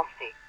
Raccrocher